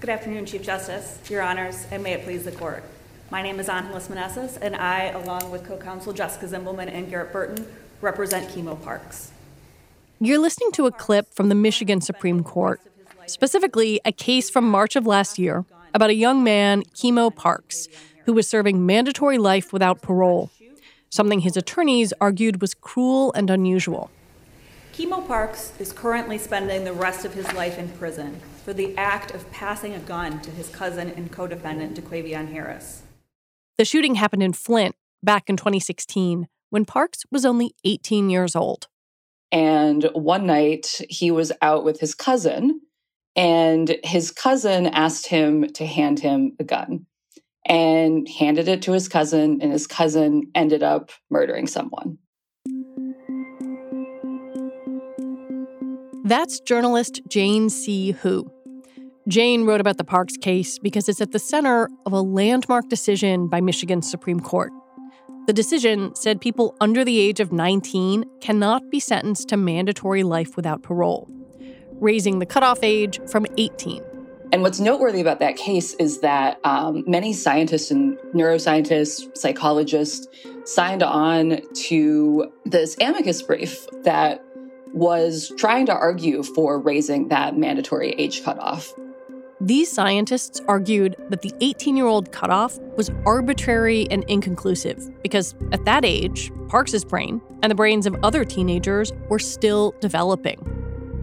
Good afternoon, Chief Justice, Your Honors, and may it please the Court. My name is Angeles Meneses, and I, along with co-counsel Jessica Zimbelman and Garrett Burton, represent Kemo Parks. You're listening to a clip from the Michigan Supreme Court, specifically a case from March of last year about a young man, Kemo Parks, who was serving mandatory life without parole, something his attorneys argued was cruel and unusual. Kemo Parks is currently spending the rest of his life in prison for the act of passing a gun to his cousin and co defendant, DeQuavion Harris. The shooting happened in Flint back in 2016 when Parks was only 18 years old. And one night he was out with his cousin, and his cousin asked him to hand him a gun and handed it to his cousin, and his cousin ended up murdering someone. That's journalist Jane C. Hu. Jane wrote about the Parks case because it's at the center of a landmark decision by Michigan's Supreme Court. The decision said people under the age of 19 cannot be sentenced to mandatory life without parole, raising the cutoff age from 18. And what's noteworthy about that case is that um, many scientists and neuroscientists, psychologists signed on to this amicus brief that was trying to argue for raising that mandatory age cutoff. These scientists argued that the 18 year old cutoff was arbitrary and inconclusive because at that age, Parks's brain and the brains of other teenagers were still developing.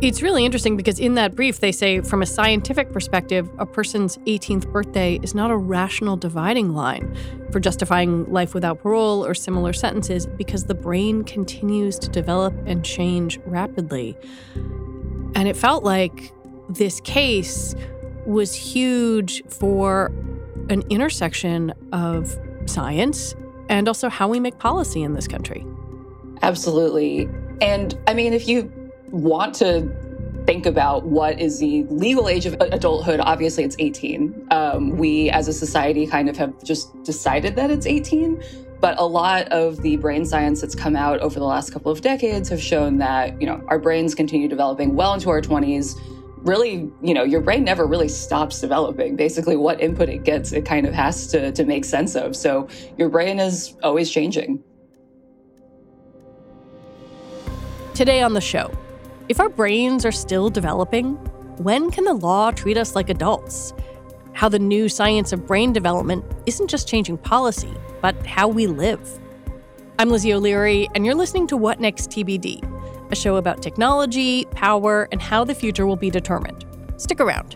It's really interesting because in that brief, they say from a scientific perspective, a person's 18th birthday is not a rational dividing line for justifying life without parole or similar sentences because the brain continues to develop and change rapidly. And it felt like this case was huge for an intersection of science and also how we make policy in this country. Absolutely. And I mean, if you want to think about what is the legal age of adulthood, obviously it's 18. Um, we as a society kind of have just decided that it's 18. But a lot of the brain science that's come out over the last couple of decades have shown that, you know, our brains continue developing well into our 20s. Really, you know, your brain never really stops developing. Basically, what input it gets, it kind of has to, to make sense of. So your brain is always changing. Today on the show, if our brains are still developing, when can the law treat us like adults? How the new science of brain development isn't just changing policy, but how we live. I'm Lizzie O'Leary, and you're listening to What Next TBD, a show about technology, power, and how the future will be determined. Stick around.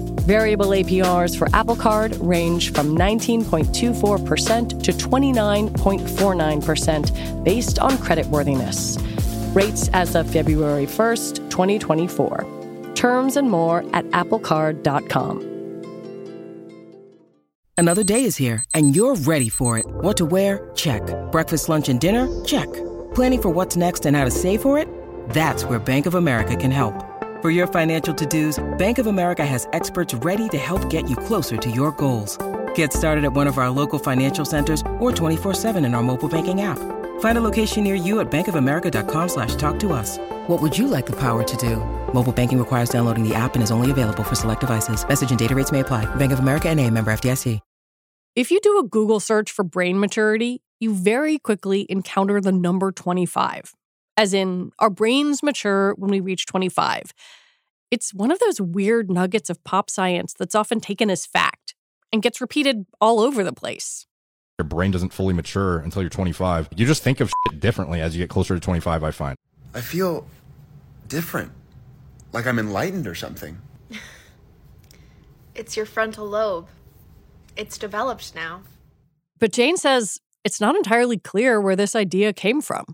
Variable APRs for Apple Card range from 19.24% to 29.49% based on creditworthiness. Rates as of February 1st, 2024. Terms and more at applecard.com. Another day is here, and you're ready for it. What to wear? Check. Breakfast, lunch, and dinner? Check. Planning for what's next and how to save for it? That's where Bank of America can help. For your financial to-dos, Bank of America has experts ready to help get you closer to your goals. Get started at one of our local financial centers or 24-7 in our mobile banking app. Find a location near you at bankofamerica.com slash talk to us. What would you like the power to do? Mobile banking requires downloading the app and is only available for select devices. Message and data rates may apply. Bank of America and a member FDIC. If you do a Google search for brain maturity, you very quickly encounter the number 25, as in, our brains mature when we reach 25. It's one of those weird nuggets of pop science that's often taken as fact and gets repeated all over the place. Your brain doesn't fully mature until you're 25. You just think of shit differently as you get closer to 25, I find. I feel different, like I'm enlightened or something. it's your frontal lobe. It's developed now. But Jane says it's not entirely clear where this idea came from.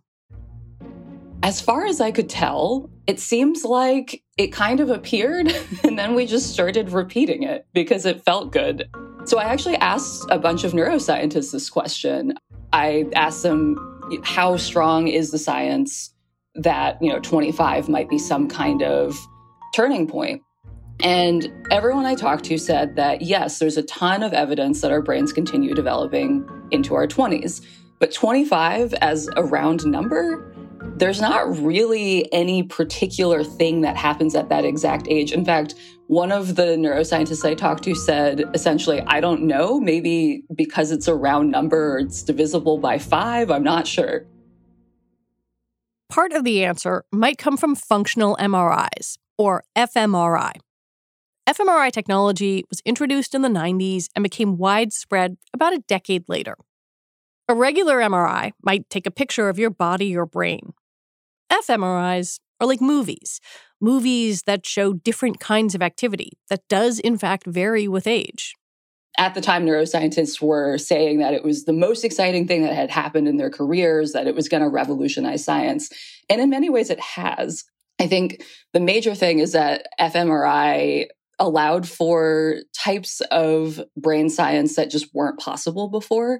As far as I could tell, it seems like it kind of appeared and then we just started repeating it because it felt good. So I actually asked a bunch of neuroscientists this question. I asked them how strong is the science that, you know, 25 might be some kind of turning point. And everyone I talked to said that yes, there's a ton of evidence that our brains continue developing into our 20s. But 25 as a round number, there's not really any particular thing that happens at that exact age. In fact, one of the neuroscientists I talked to said essentially, I don't know, maybe because it's a round number, it's divisible by five, I'm not sure. Part of the answer might come from functional MRIs, or fMRI. fMRI technology was introduced in the 90s and became widespread about a decade later. A regular MRI might take a picture of your body or brain. fMRIs are like movies, movies that show different kinds of activity that does, in fact, vary with age. At the time, neuroscientists were saying that it was the most exciting thing that had happened in their careers, that it was going to revolutionize science. And in many ways, it has. I think the major thing is that fMRI allowed for types of brain science that just weren't possible before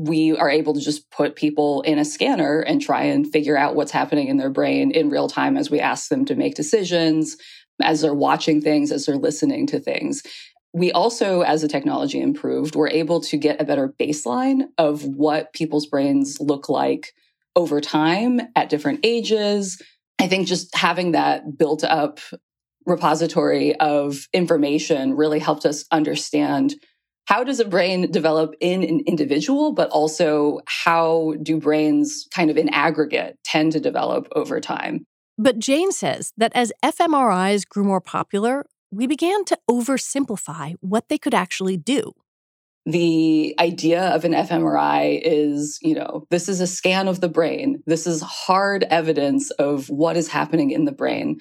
we are able to just put people in a scanner and try and figure out what's happening in their brain in real time as we ask them to make decisions, as they're watching things, as they're listening to things. We also, as the technology improved, were able to get a better baseline of what people's brains look like over time at different ages. I think just having that built up repository of information really helped us understand how does a brain develop in an individual, but also how do brains kind of in aggregate tend to develop over time? But Jane says that as fMRIs grew more popular, we began to oversimplify what they could actually do. The idea of an fMRI is, you know, this is a scan of the brain. This is hard evidence of what is happening in the brain.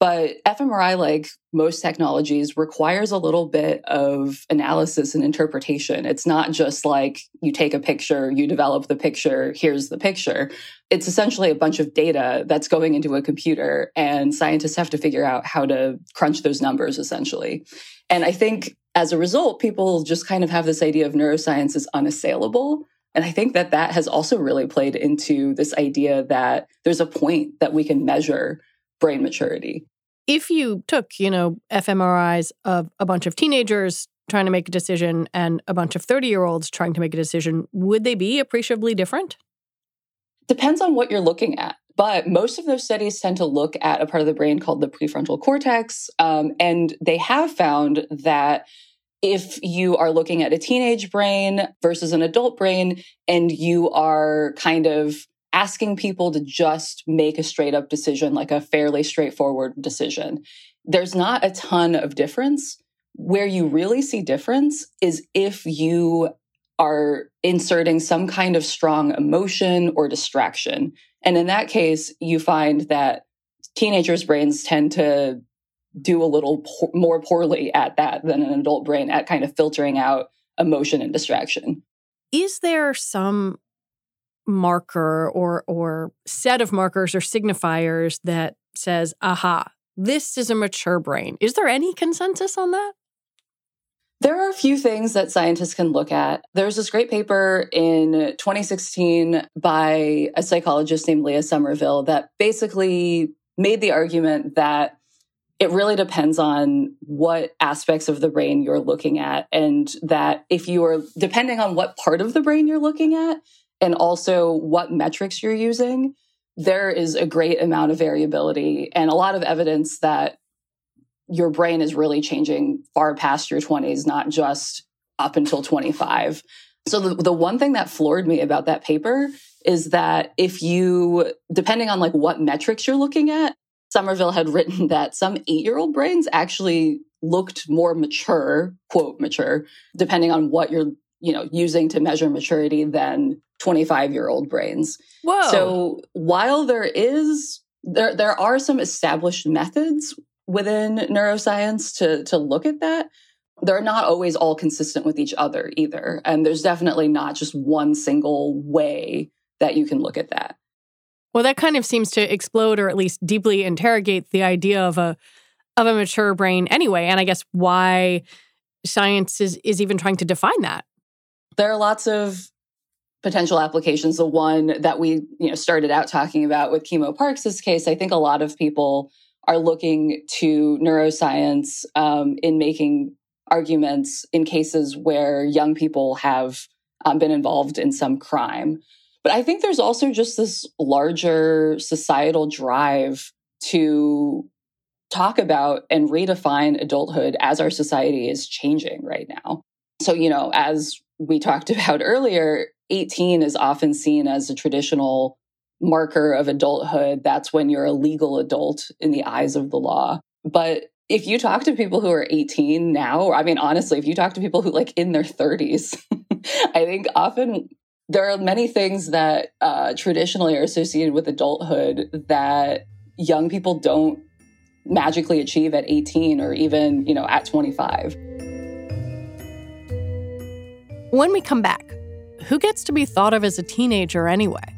But fMRI, like most technologies, requires a little bit of analysis and interpretation. It's not just like you take a picture, you develop the picture, here's the picture. It's essentially a bunch of data that's going into a computer, and scientists have to figure out how to crunch those numbers essentially. And I think as a result, people just kind of have this idea of neuroscience is unassailable. And I think that that has also really played into this idea that there's a point that we can measure brain maturity. If you took, you know, fMRIs of a bunch of teenagers trying to make a decision and a bunch of 30 year olds trying to make a decision, would they be appreciably different? Depends on what you're looking at. But most of those studies tend to look at a part of the brain called the prefrontal cortex. Um, and they have found that if you are looking at a teenage brain versus an adult brain and you are kind of asking people to just make a straight up decision, like a fairly straightforward decision. There's not a ton of difference. Where you really see difference is if you are inserting some kind of strong emotion or distraction. And in that case, you find that teenagers' brains tend to do a little po- more poorly at that than an adult brain at kind of filtering out emotion and distraction. Is there some marker or or set of markers or signifiers that says, aha, this is a mature brain. Is there any consensus on that? There are a few things that scientists can look at. There's this great paper in 2016 by a psychologist named Leah Somerville that basically made the argument that it really depends on what aspects of the brain you're looking at. And that if you are, depending on what part of the brain you're looking at, and also what metrics you're using, there is a great amount of variability and a lot of evidence that your brain is really changing far past your 20s, not just up until 25. So the, the one thing that floored me about that paper is that if you, depending on like what metrics you're looking at, Somerville had written that some eight year old brains actually looked more mature, quote, mature, depending on what you're, you know, using to measure maturity than 25 year old brains. Whoa. So while there is, there, there are some established methods within neuroscience to, to look at that. They're not always all consistent with each other either. And there's definitely not just one single way that you can look at that. Well, that kind of seems to explode or at least deeply interrogate the idea of a of a mature brain anyway, and I guess why science is is even trying to define that. There are lots of potential applications. The one that we, you know, started out talking about with Kemo Parks' case, I think a lot of people are looking to neuroscience um, in making arguments in cases where young people have um, been involved in some crime. But I think there's also just this larger societal drive to talk about and redefine adulthood as our society is changing right now. So, you know, as we talked about earlier, 18 is often seen as a traditional marker of adulthood. That's when you're a legal adult in the eyes of the law. But if you talk to people who are 18 now, I mean, honestly, if you talk to people who like in their 30s, I think often there are many things that uh, traditionally are associated with adulthood that young people don't magically achieve at 18 or even, you know, at 25. When we come back, who gets to be thought of as a teenager anyway?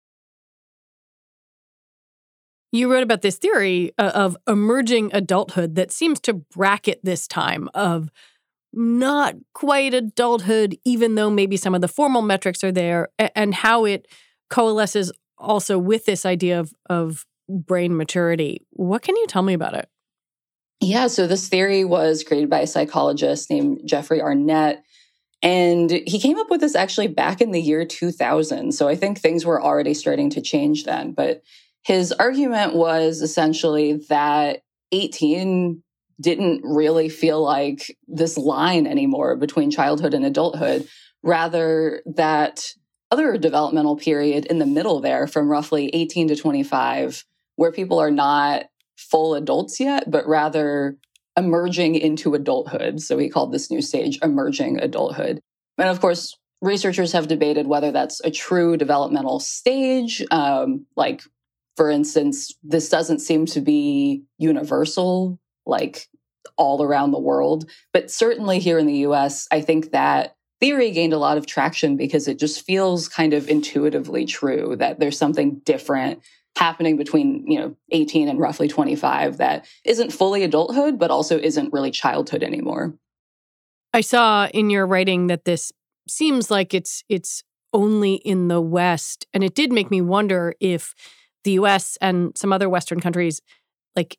You wrote about this theory uh, of emerging adulthood that seems to bracket this time of not quite adulthood, even though maybe some of the formal metrics are there, and how it coalesces also with this idea of, of brain maturity. What can you tell me about it? Yeah, so this theory was created by a psychologist named Jeffrey Arnett. And he came up with this actually back in the year 2000. So I think things were already starting to change then. But his argument was essentially that 18 didn't really feel like this line anymore between childhood and adulthood, rather that other developmental period in the middle there from roughly 18 to 25, where people are not full adults yet, but rather emerging into adulthood. So he called this new stage emerging adulthood. And of course, researchers have debated whether that's a true developmental stage, um, like for instance, this doesn't seem to be universal, like all around the world. But certainly here in the US, I think that theory gained a lot of traction because it just feels kind of intuitively true that there's something different happening between, you know, 18 and roughly 25 that isn't fully adulthood, but also isn't really childhood anymore. I saw in your writing that this seems like it's it's only in the West. And it did make me wonder if the US and some other Western countries, like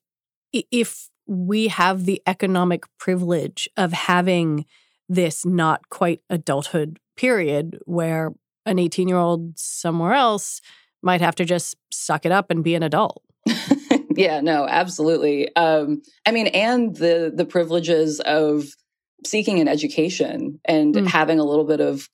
if we have the economic privilege of having this not quite adulthood period where an 18 year old somewhere else might have to just suck it up and be an adult. yeah, no, absolutely. Um, I mean, and the the privileges of seeking an education and mm. having a little bit of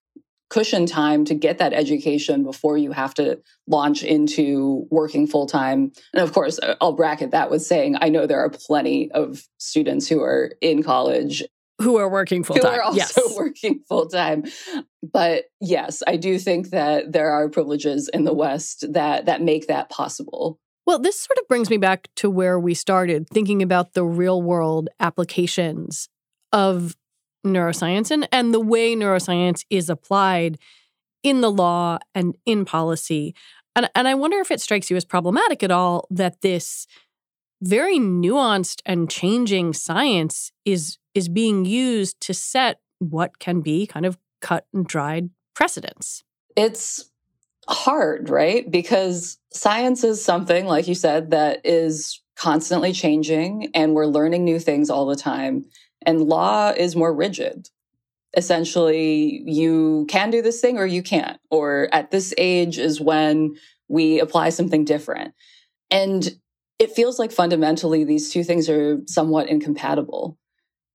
cushion time to get that education before you have to launch into working full time. And of course, uh, I'll bracket that with saying I know there are plenty of students who are in college who are working full time. who are also yes. working full time. But yes, I do think that there are privileges in the West that that make that possible. Well, this sort of brings me back to where we started, thinking about the real world applications of neuroscience and, and the way neuroscience is applied in the law and in policy. And, and I wonder if it strikes you as problematic at all that this very nuanced and changing science is is being used to set what can be kind of cut and dried precedents. It's hard, right? Because science is something, like you said, that is constantly changing and we're learning new things all the time. And law is more rigid. Essentially, you can do this thing or you can't. Or at this age is when we apply something different. And it feels like fundamentally these two things are somewhat incompatible.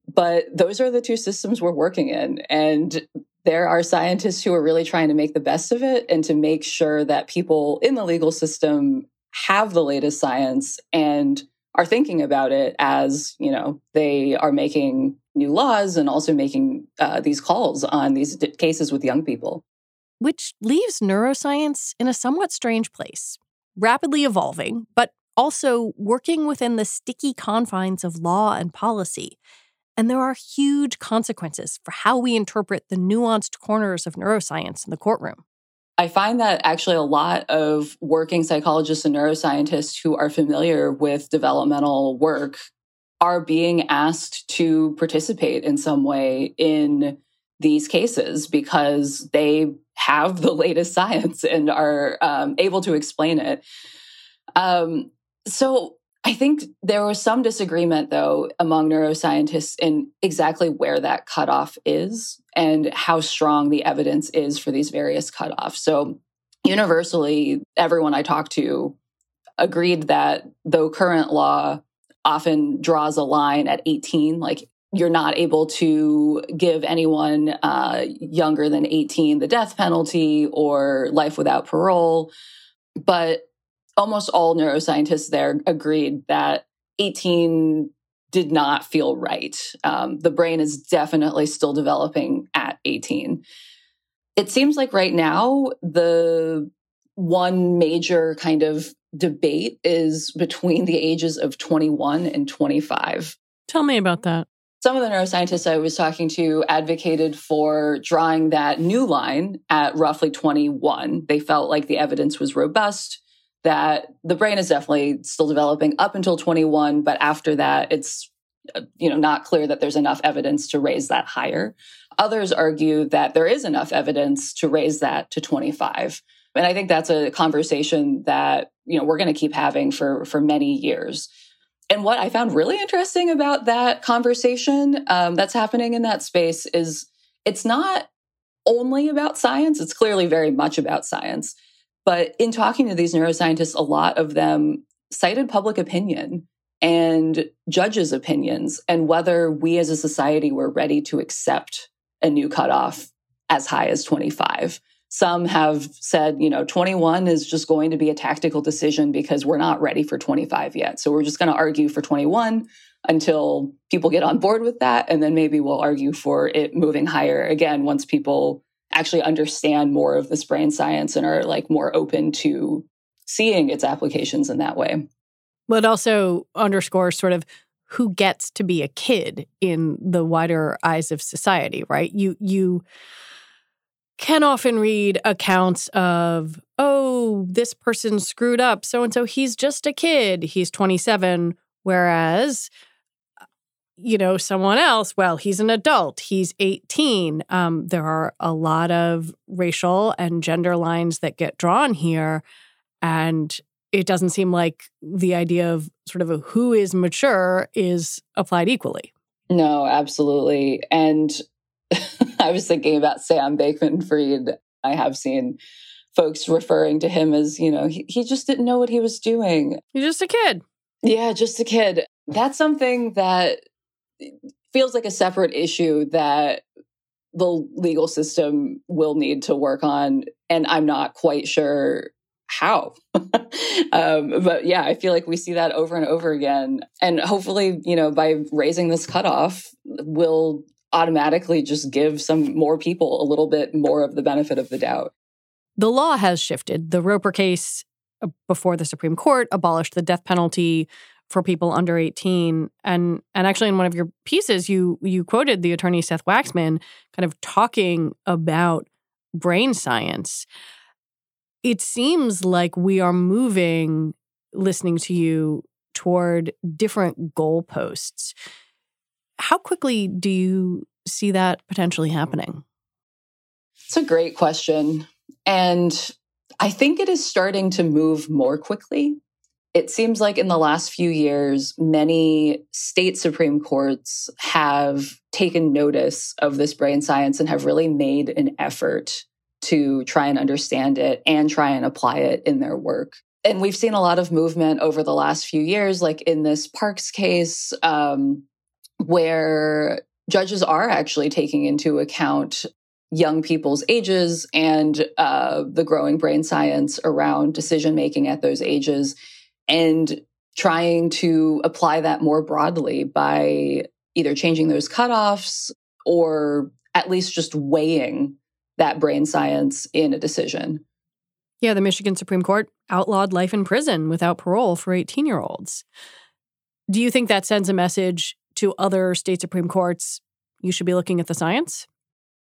But those are the two systems we're working in. And there are scientists who are really trying to make the best of it and to make sure that people in the legal system have the latest science and are thinking about it as, you know, they are making new laws and also making uh, these calls on these d- cases with young people. Which leaves neuroscience in a somewhat strange place, rapidly evolving, but also working within the sticky confines of law and policy. And there are huge consequences for how we interpret the nuanced corners of neuroscience in the courtroom. I find that actually a lot of working psychologists and neuroscientists who are familiar with developmental work are being asked to participate in some way in these cases because they have the latest science and are um, able to explain it. Um, so I think there was some disagreement, though, among neuroscientists in exactly where that cutoff is and how strong the evidence is for these various cutoffs. So, universally, everyone I talked to agreed that though current law often draws a line at 18, like you're not able to give anyone uh, younger than 18 the death penalty or life without parole. But almost all neuroscientists there agreed that 18 did not feel right. Um, the brain is definitely still developing at 18. It seems like right now, the one major kind of debate is between the ages of 21 and 25. Tell me about that. Some of the neuroscientists I was talking to advocated for drawing that new line at roughly 21. They felt like the evidence was robust that the brain is definitely still developing up until 21 but after that it's uh, you know not clear that there's enough evidence to raise that higher. Others argue that there is enough evidence to raise that to 25 and i think that's a conversation that you know we're going to keep having for for many years. And what i found really interesting about that conversation um, that's happening in that space is it's not only about science it's clearly very much about science but in talking to these neuroscientists, a lot of them cited public opinion and judges' opinions and whether we as a society were ready to accept a new cutoff as high as 25. Some have said, you know, 21 is just going to be a tactical decision because we're not ready for 25 yet. So we're just going to argue for 21 until people get on board with that. And then maybe we'll argue for it moving higher again once people actually understand more of this brain science and are like more open to seeing its applications in that way. But it also underscores sort of who gets to be a kid in the wider eyes of society, right? You you can often read accounts of, oh, this person screwed up, so and so he's just a kid, he's 27, whereas you know, someone else, well, he's an adult, he's 18. Um, there are a lot of racial and gender lines that get drawn here. And it doesn't seem like the idea of sort of a who is mature is applied equally. No, absolutely. And I was thinking about Sam Bankman-Fried I have seen folks referring to him as, you know, he, he just didn't know what he was doing. He's just a kid. Yeah, just a kid. That's something that feels like a separate issue that the legal system will need to work on. And I'm not quite sure how. um, but yeah, I feel like we see that over and over again. And hopefully, you know, by raising this cutoff, we'll automatically just give some more people a little bit more of the benefit of the doubt. The law has shifted. The Roper case uh, before the Supreme Court abolished the death penalty for people under 18 and and actually in one of your pieces you you quoted the attorney Seth Waxman kind of talking about brain science. It seems like we are moving listening to you toward different goalposts. How quickly do you see that potentially happening? It's a great question and I think it is starting to move more quickly it seems like in the last few years, many state Supreme Courts have taken notice of this brain science and have really made an effort to try and understand it and try and apply it in their work. And we've seen a lot of movement over the last few years, like in this Parks case, um, where judges are actually taking into account young people's ages and uh, the growing brain science around decision making at those ages and trying to apply that more broadly by either changing those cutoffs or at least just weighing that brain science in a decision. Yeah, the Michigan Supreme Court outlawed life in prison without parole for 18 year olds. Do you think that sends a message to other state Supreme Courts? You should be looking at the science?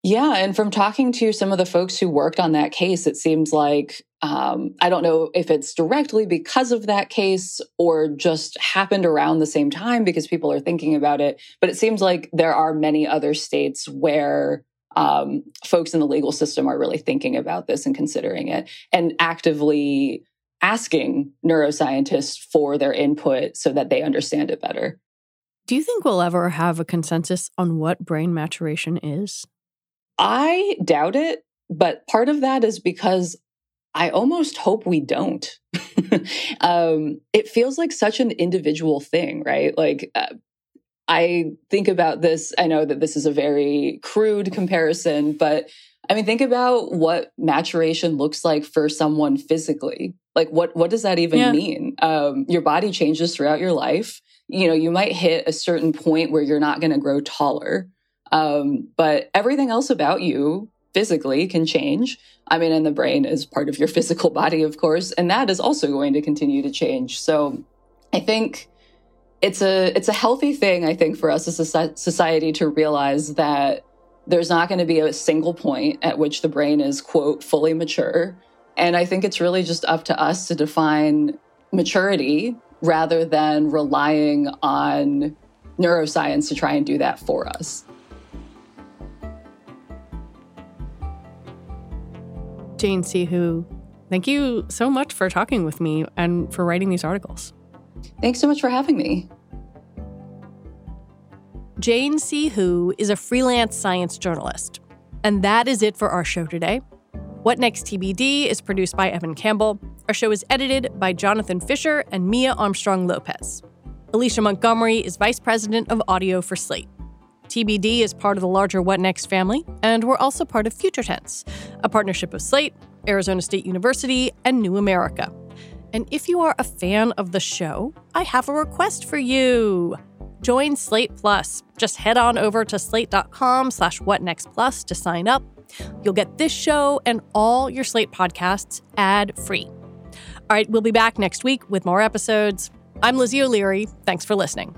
Yeah. And from talking to some of the folks who worked on that case, it seems like um, I don't know if it's directly because of that case or just happened around the same time because people are thinking about it. But it seems like there are many other states where um, folks in the legal system are really thinking about this and considering it and actively asking neuroscientists for their input so that they understand it better. Do you think we'll ever have a consensus on what brain maturation is? I doubt it, but part of that is because I almost hope we don't. um, it feels like such an individual thing, right? Like, uh, I think about this. I know that this is a very crude comparison, but I mean, think about what maturation looks like for someone physically. Like, what what does that even yeah. mean? Um, your body changes throughout your life. You know, you might hit a certain point where you're not going to grow taller, um, but everything else about you physically can change. I mean, and the brain is part of your physical body, of course, and that is also going to continue to change. So I think it's a it's a healthy thing, I think, for us as a society to realize that there's not going to be a single point at which the brain is quote fully mature. And I think it's really just up to us to define maturity rather than relying on neuroscience to try and do that for us. Jane C. Hu, thank you so much for talking with me and for writing these articles. Thanks so much for having me. Jane C. Hu is a freelance science journalist. And that is it for our show today. What Next TBD is produced by Evan Campbell. Our show is edited by Jonathan Fisher and Mia Armstrong Lopez. Alicia Montgomery is Vice President of Audio for Slate. TBD is part of the larger What Next family, and we're also part of Future Tense, a partnership of Slate, Arizona State University, and New America. And if you are a fan of the show, I have a request for you. Join Slate Plus. Just head on over to slate.com slash whatnextplus to sign up. You'll get this show and all your Slate podcasts ad-free. All right, we'll be back next week with more episodes. I'm Lizzie O'Leary. Thanks for listening.